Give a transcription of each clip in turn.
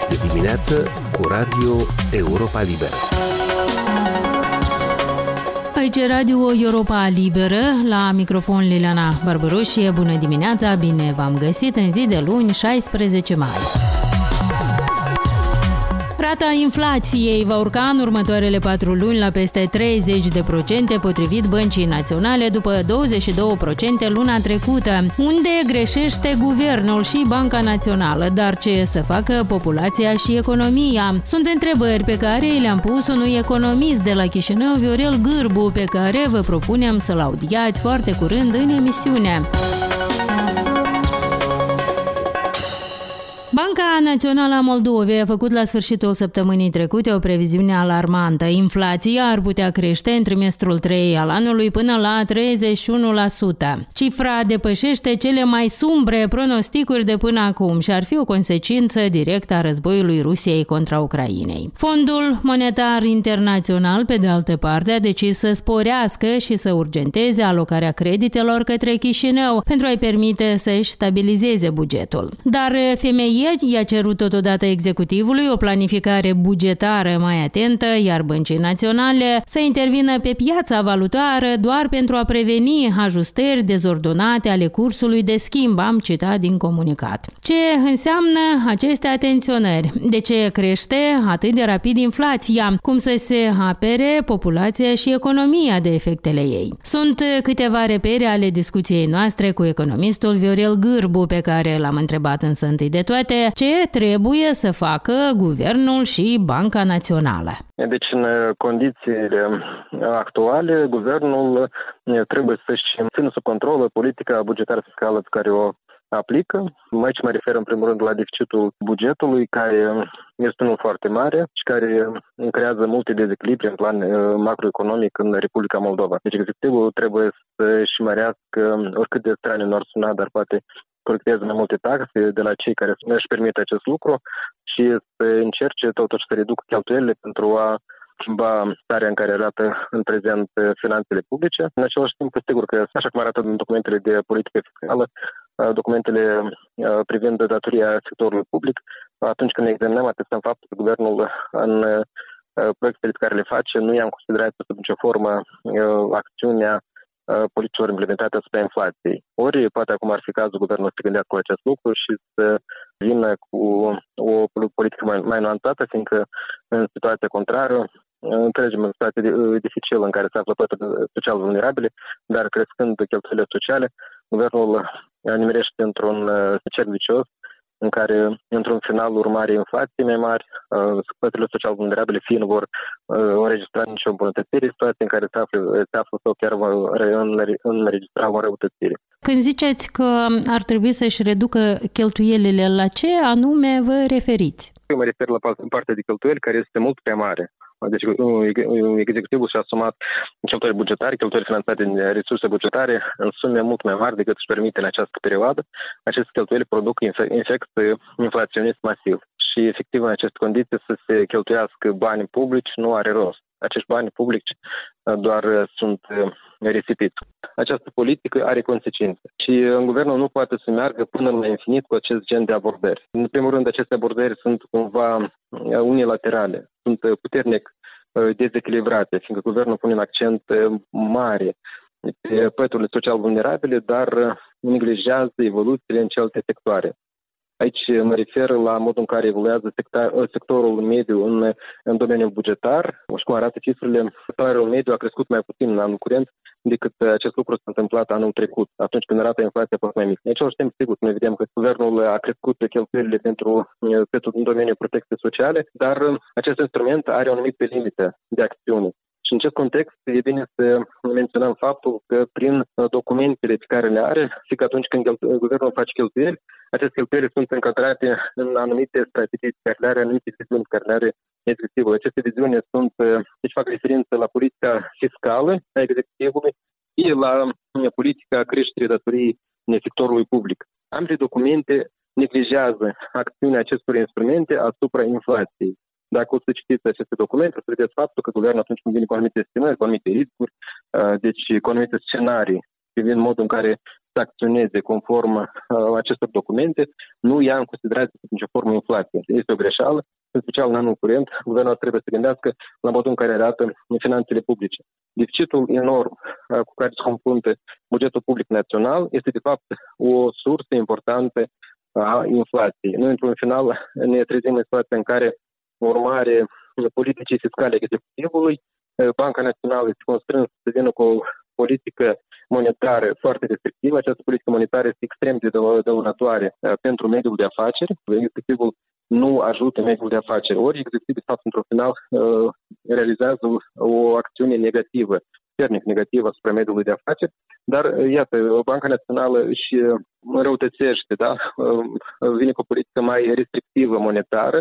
este dimineață cu Radio Europa Liberă. Aici Radio Europa Liberă, la microfon Liliana Barbăroșie. Bună dimineața, bine v-am găsit în zi de luni, 16 mai. Rata inflației va urca în următoarele patru luni la peste 30% potrivit Băncii Naționale după 22% luna trecută, unde greșește guvernul și Banca Națională, dar ce să facă populația și economia? Sunt întrebări pe care le-am pus unui economist de la Chișinău, Viorel Gârbu, pe care vă propunem să-l audiați foarte curând în emisiune. Banca Națională a Moldovei a făcut la sfârșitul săptămânii trecute o previziune alarmantă. Inflația ar putea crește în trimestrul 3 al anului până la 31%. Cifra depășește cele mai sumbre pronosticuri de până acum și ar fi o consecință directă a războiului Rusiei contra Ucrainei. Fondul Monetar Internațional, pe de altă parte, a decis să sporească și să urgenteze alocarea creditelor către Chișinău pentru a-i permite să-și stabilizeze bugetul. Dar femeie i-a cerut totodată executivului o planificare bugetară mai atentă, iar băncii naționale să intervină pe piața valutară doar pentru a preveni ajustări dezordonate ale cursului de schimb, am citat din comunicat. Ce înseamnă aceste atenționări? De ce crește atât de rapid inflația? Cum să se apere populația și economia de efectele ei? Sunt câteva repere ale discuției noastre cu economistul Viorel Gârbu, pe care l-am întrebat însă întâi de toate ce trebuie să facă guvernul și Banca Națională. Deci, în condițiile actuale, guvernul trebuie să-și țină sub control politica bugetară fiscală pe care o aplică. Aici mă refer în primul rând la deficitul bugetului, care este unul foarte mare și care creează multe dezechilibre în plan macroeconomic în Republica Moldova. Deci executivul trebuie să-și mărească, oricât de strane nu ar suna, dar poate colecteze mai multe taxe de la cei care își permit acest lucru și să încerce totuși să reducă cheltuielile pentru a schimba starea în care arată în prezent finanțele publice. În același timp, sigur că, așa cum arată în documentele de politică fiscală, documentele privind datoria sectorului public, atunci când ne examinăm, atestăm faptul că guvernul în proiectele pe care le face nu i-am considerat sub nicio formă acțiunea Uh, politicilor implementate asupra inflației. Ori, poate acum ar fi cazul guvernul să gândească cu acest lucru și să vină cu o politică mai, mai nuanțată, fiindcă în situația contrară înțelegem în situație uh, dificilă în care se află toate social vulnerabile, dar crescând cheltuielile sociale, guvernul nimerește într-un uh, cerc vicios în care, într-un final, urmare inflații mai mari, pătrile uh, social vulnerabile fiind vor uh, înregistra nicio îmbunătățire, situații în care se află, se află sau chiar înregistra o răutățire. Când ziceți că ar trebui să-și reducă cheltuielile, la ce anume vă referiți? Eu mă refer la partea de cheltuieli care este mult prea mare. Deci executivul și-a asumat cheltuieli bugetare, cheltuieli finanțate din resurse bugetare în sume mult mai mari decât își permite în această perioadă. Aceste cheltuieli produc efect inflaționist masiv și efectiv în aceste condiții să se cheltuiască bani publici nu are rost. Acești bani publici uh, doar uh, sunt uh, risipiți. Această politică are consecințe și în guvernul nu poate să meargă până la infinit cu acest gen de abordări. În primul rând, aceste abordări sunt cumva unilaterale, sunt puternic dezechilibrate, fiindcă guvernul pune un accent mare pe păturile social vulnerabile, dar neglijează evoluțiile în celelalte sectoare. Aici mă refer la modul în care evoluează sectorul mediu în, în domeniul bugetar. Și cum arată cifrele, salariul mediu a crescut mai puțin în anul curent decât acest lucru s-a întâmplat anul trecut, atunci când rata inflației a fost mai mică. În același timp, sigur, noi vedem că guvernul a crescut cheltuielile pentru, pentru în domeniul protecției sociale, dar acest instrument are o anumită limită de acțiune. Și în acest context e bine să menționăm faptul că prin documentele pe care le are, și că atunci când guvernul face cheltuieli, aceste cheltuieli sunt încadrate în anumite strategii care le are, anumite viziuni care le are executivul. Aceste viziuni sunt, deci fac referință la politica fiscală a executivului și la politica creșterii datoriei sectorului public. Ambele documente neglijează acțiunea acestor instrumente asupra inflației. Dacă o să citiți aceste documente, o să vedeți faptul că guvernul atunci când vine cu anumite estimări, cu anumite riscuri, uh, deci cu anumite scenarii privind modul în care să acționeze conform uh, acestor documente, nu ia în considerare sub nicio formă inflație. Este o greșeală, în special în anul curent, guvernul trebuie să gândească la modul în care arată finanțele publice. Deficitul enorm uh, cu care se confruntă bugetul public național este, de fapt, o sursă importantă a inflației. Noi, într-un final, ne trezim în situația în care, urmare politicii fiscale executivului, uh, Banca Națională este constrânsă să vină cu o politică monetară foarte restrictivă. Această politică monetară este extrem de dăunătoare uh, pentru mediul de afaceri. Executivul nu ajută mediul de afaceri. Ori executivul, de fapt, într-un final, uh, realizează o acțiune negativă, puternic negativă asupra mediului de afaceri, dar, uh, iată, Banca Națională își înrăutățește, da? vine cu o politică mai restrictivă monetară,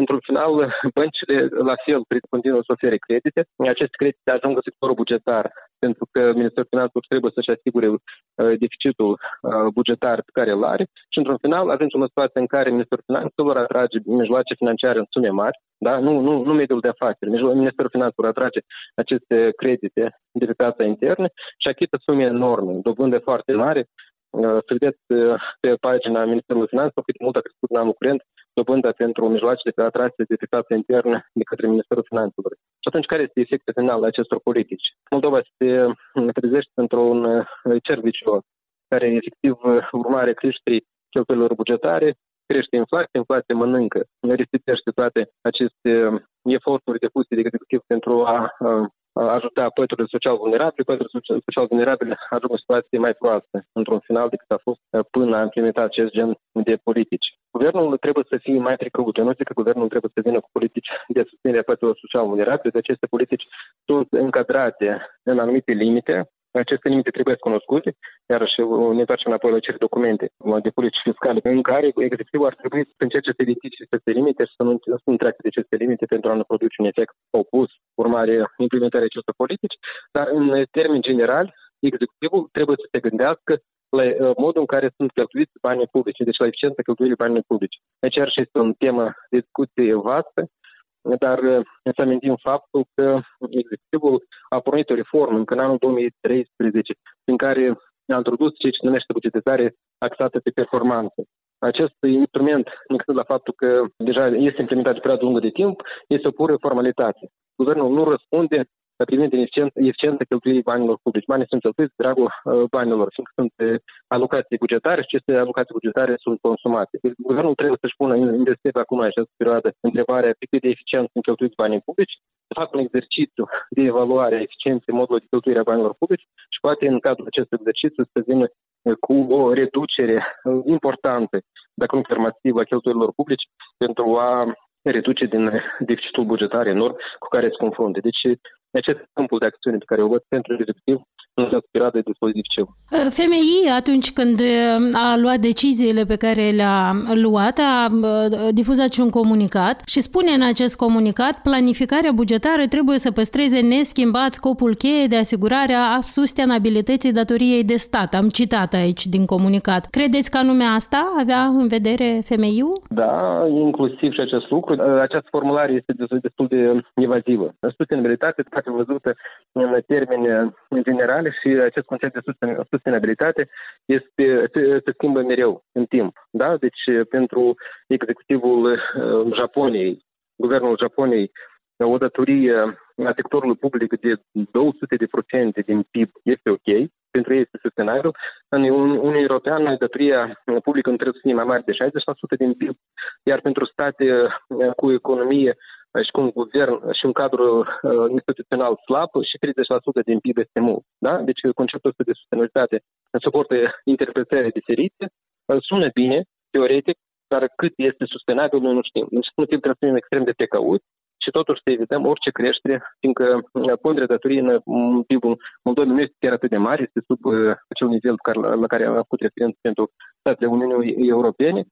Într-un final, băncile, la fel, continuă să ofere credite. Aceste credite ajung în sectorul bugetar, pentru că Ministerul Finanțelor trebuie să-și asigure uh, deficitul uh, bugetar pe care îl are și, într-un final, ajungem în situație în care Ministerul Finanțelor atrage mijloace financiare în sume mari, da? nu, nu, nu mediul de afaceri. Ministerul Finanțelor atrage aceste credite de pe piața internă și achită sume enorme, dobândă foarte mare, uh, să vedeți pe pagina Ministerului Finanțelor cât mult a crescut în anul curent dobânda pentru mijloacele de atracție de pe piața internă de către Ministerul Finanțelor. Și atunci, care este efectul final al acestor politici? Moldova se trezește într-un uh, cer vicios, care efectiv uh, urmare creșterii cheltuielor bugetare, crește inflația, inflația mănâncă, risipește toate aceste uh, eforturi depuse de executiv pentru a ajuta păturile social vulnerabile, păturile social vulnerabile ajung în situație mai proastă, într-un final, decât a fost până a implementat acest gen de politici. Guvernul trebuie să fie mai precăut. Eu nu zic că guvernul trebuie să vină cu politici de susținere a păturilor social vulnerabile, de aceste politici sunt încadrate în anumite limite, aceste limite trebuie cunoscute, iar și ne întoarcem înapoi la cele documente de politici fiscale, în care executivul ar trebui să încerce să identifice aceste limite și să nu, să nu treacă de aceste limite pentru a nu produce un efect opus urmare implementarea acestor politici, dar în termen general, executivul trebuie să se gândească la uh, modul în care sunt cheltuiți banii publici, deci la eficiența cheltuirii banilor publici. Deci, chiar și este un temă de discuție vastă, dar uh, să amintim faptul că executivul a pornit o reformă încă în anul 2013, în care a introdus ce se numește bugetizare axată pe performanță. Acest instrument, încât la faptul că deja este implementat de perioadă lungă de timp, este o pură formalitate. Guvernul nu răspunde privind eficiența cheltuirii banilor publici. Banii sunt cheltuiți dragul uh, banilor, fiindcă sunt uh, alocații bugetare și aceste alocații bugetare sunt consumate. Deci, guvernul trebuie să-și pună în investire acum în această perioadă întrebarea pe cât de eficient sunt cheltuiți banii publici, să facă un exercițiu de evaluare a eficienței modului de cheltuire a banilor publici și poate în cadrul acestui exercițiu să vină uh, cu o reducere importantă, dacă nu chiar masivă, a cheltuielor publici pentru a reduce din deficitul bugetar enorm cu care se confrunte. Deci acest câmpul de acțiune pe care o văd pentru în această perioadă de dificil. FMI, atunci când uh, a luat deciziile pe care le-a luat, a uh, difuzat și un comunicat și spune în acest comunicat planificarea bugetară trebuie să păstreze neschimbat scopul cheie de asigurare a sustenabilității datoriei de stat. Am citat aici din comunicat. Credeți că anume asta avea în vedere FMI-ul? Da, inclusiv și acest lucru. Această formulare este destul de evazivă. Sustenabilitate poate văzută în termeni generali regionale și acest concept de sustenabilitate este, se, se schimbă mereu în timp. Da? Deci pentru executivul uh, Japoniei, guvernul Japoniei, o datorie a sectorului public de 200% din PIB este ok, pentru ei este sustenabil. În Uniunea Europeană, datoria publică nu trebuie să fie mai mare de 60% din PIB, iar pentru state uh, cu economie și cu un guvern și un cadru uh, instituțional slab și 30% din PIB este mult. Da? Deci conceptul ăsta de sustenabilitate suportă interpretări diferite, uh, sună bine, teoretic, dar cât este sustenabil noi nu știm. Deci motiv trebuie să fim extrem de precauți și totuși să evităm orice creștere, fiindcă uh, ponderea datoriei în PIB-ul Moldovei nu este chiar atât de mare, este sub acel nivel la care am făcut referință pentru statele Uniunii Europene,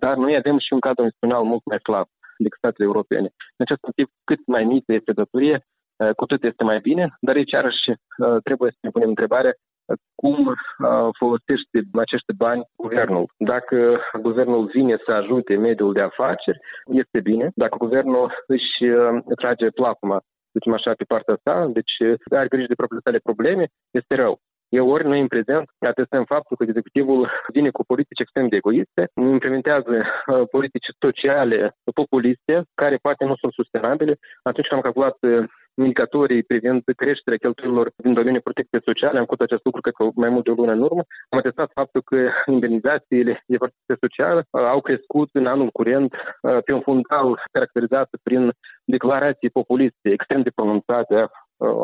dar noi avem și un cadru instituțional mult mai slab decât statele europene. În acest motiv, cât mai mică este datorie, uh, cu atât este mai bine, dar aici iarăși uh, trebuie să ne punem întrebarea uh, cum folosește acești bani guvernul. Dacă guvernul vine să ajute mediul de afaceri, este bine. Dacă guvernul își trage placuma, zicem așa, pe partea sa, deci are grijă de propriile sale probleme, este rău. E ori noi în prezent atestăm faptul că executivul vine cu politici extrem de egoiste, implementează uh, politici sociale populiste, care poate nu sunt sustenabile. Atunci când am calculat uh, indicatorii privind creșterea cheltuielilor din domeniul protecției sociale, am făcut acest lucru, cred că mai mult de o lună în urmă, am atestat faptul că indemnizațiile de protecție socială uh, au crescut în anul curent uh, pe un fundal caracterizat prin declarații populiste extrem de pronunțate a,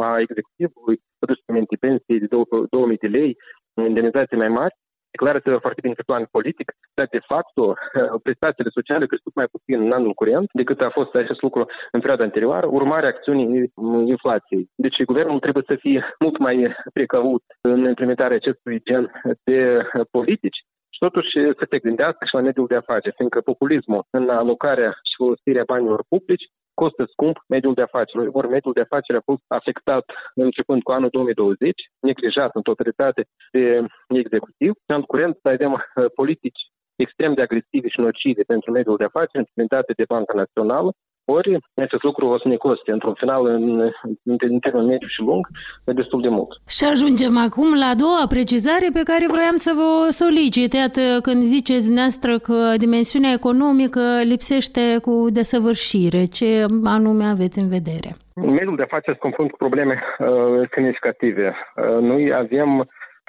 a executivului, reducemente pensiei de 2000 de lei, indemnizații mai mari, declarația foarte bine pe plan politic, dar de fapt prestațiile sociale crescut mai puțin în anul curent decât a fost acest lucru în perioada anterioară, urmare acțiunii inflației. Deci guvernul trebuie să fie mult mai precaut în implementarea acestui gen de politici și totuși să se gândească și la mediul de afaceri, fiindcă populismul în alocarea și folosirea banilor publici costă scump mediul de afaceri. Ori mediul de afaceri a fost afectat începând cu anul 2020, neglijat în totalitate de executiv. În anul curent avem uh, politici extrem de agresive și nocive pentru mediul de afaceri implementate de Banca Națională, ori acest lucru o să ne coste, într-un final, în, în termen mediu și lung, destul de mult. Și ajungem acum la a doua precizare pe care vroiam să vă solicit. Iată, când ziceți dumneavoastră că dimensiunea economică lipsește cu desăvârșire, ce anume aveți în vedere? Mediul de afaceri se confruntă cu probleme uh, semnificative. Uh, noi avem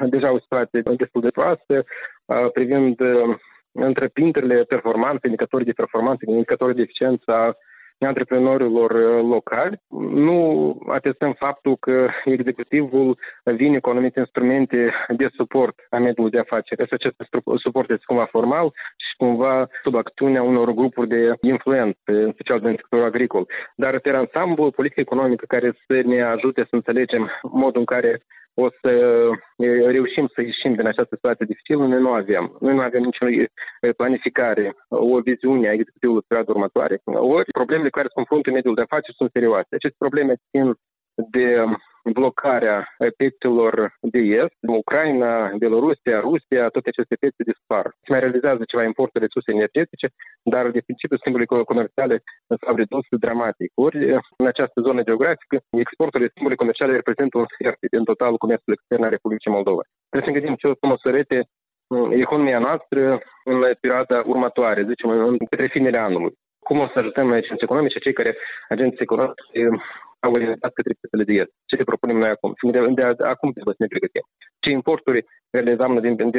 deja o situație destul de proastă uh, privind uh, întreprinderile performanțe, indicatorii de performanță, indicatorii de eficiență antreprenorilor uh, locali. Nu atestăm faptul că executivul vine cu anumite instrumente de suport a mediului de afaceri. Așa acest suport este cumva formal și cumva sub acțiunea unor grupuri de influență, în special din sectorul agricol. Dar pe ansamblu, politică economică care să ne ajute să înțelegem modul în care o să reușim să ieșim din această situație dificilă, noi nu avem. Noi nu avem nicio planificare, o viziune a executivului perioada următoare. Ori problemele care se confruntă în mediul de afaceri sunt serioase. Aceste probleme țin de blocarea piețelor de est, Ucraina, Belorusia, Rusia, toate aceste piețe dispar. Se mai realizează ceva importuri de resurse energetice, dar de principiu schimburile comerciale s-au redus dramatic. Ori în această zonă geografică, exporturile schimbului comerciale reprezintă un sfert din totalul comerțului extern a Republicii Moldova. Trebuie să gândim ce o să măsurete economia noastră în perioada următoare, zicem, în către finele anului. Cum o să ajutăm agenții economice, cei care agenții economici au orientat către piețele de est. Ce le propunem noi acum? De, de, de acum trebuie să ne pregătim. Ce importuri realizăm din, din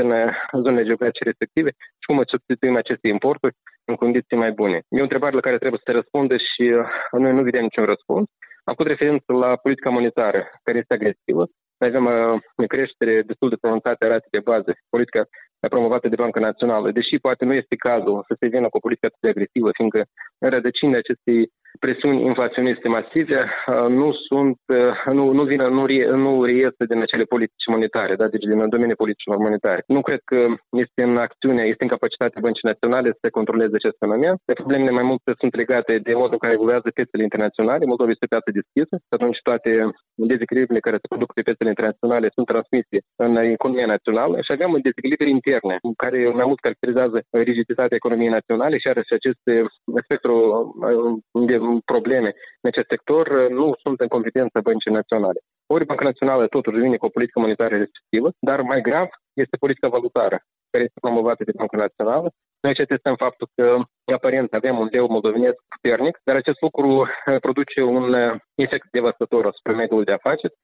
zonele geografice respective și cum substituim aceste importuri în condiții mai bune. E o întrebare la care trebuie să se răspundă și uh, noi nu vedem niciun răspuns. Am făcut referință la politica monetară, care este agresivă. Noi avem uh, creștere destul de pronunțată a ratei de bază, politica promovată de Banca Națională, deși poate nu este cazul să se vină cu o politică atât de agresivă, fiindcă în rădăcinile acestei presiuni inflaționiste masive uh, nu sunt, uh, nu, nu, vină, nu, nu reiese din acele politici monetare, da? deci din domeniul politicilor monetare. Nu cred că este în acțiune, este în capacitatea băncii naționale să controleze acest fenomen. De problemele mai multe sunt legate de modul în care evoluează piețele internaționale. Moldova este o piață deschisă și atunci toate dezechilibrele care se produc pe piețele internaționale sunt transmise în economia națională și avem dezechilibre interne care mai mult caracterizează rigiditatea economiei naționale și are și acest spectru uh, de probleme în acest sector uh, nu sunt în competența băncii naționale. Ori Banca Națională totuși vine cu o politică monetară restrictivă, dar mai grav este politica valutară, care este promovată de Banca Națională. Noi ce testăm faptul că aparent avem un leu moldovenesc puternic, dar acest lucru uh, produce un uh, efect devastator asupra mediului de afaceri,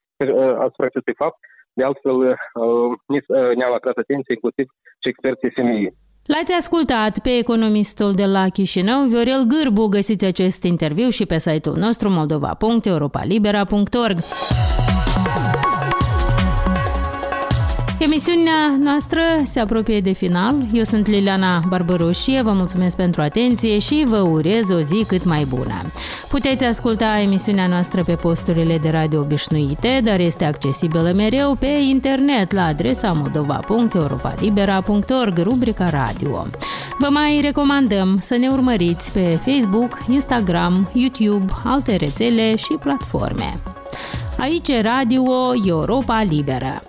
asupra acestui fapt. De altfel, ne-au atras atenție inclusiv și experții femei. L-ați ascultat pe economistul de la Chișinău, Viorel Gârbu. Găsiți acest interviu și pe site-ul nostru moldova.europalibera.org. Emisiunea noastră se apropie de final. Eu sunt Liliana Barbăroșie, vă mulțumesc pentru atenție și vă urez o zi cât mai bună. Puteți asculta emisiunea noastră pe posturile de radio obișnuite, dar este accesibilă mereu pe internet la adresa moldova.europalibera.org, rubrica radio. Vă mai recomandăm să ne urmăriți pe Facebook, Instagram, YouTube, alte rețele și platforme. Aici Radio Europa Liberă.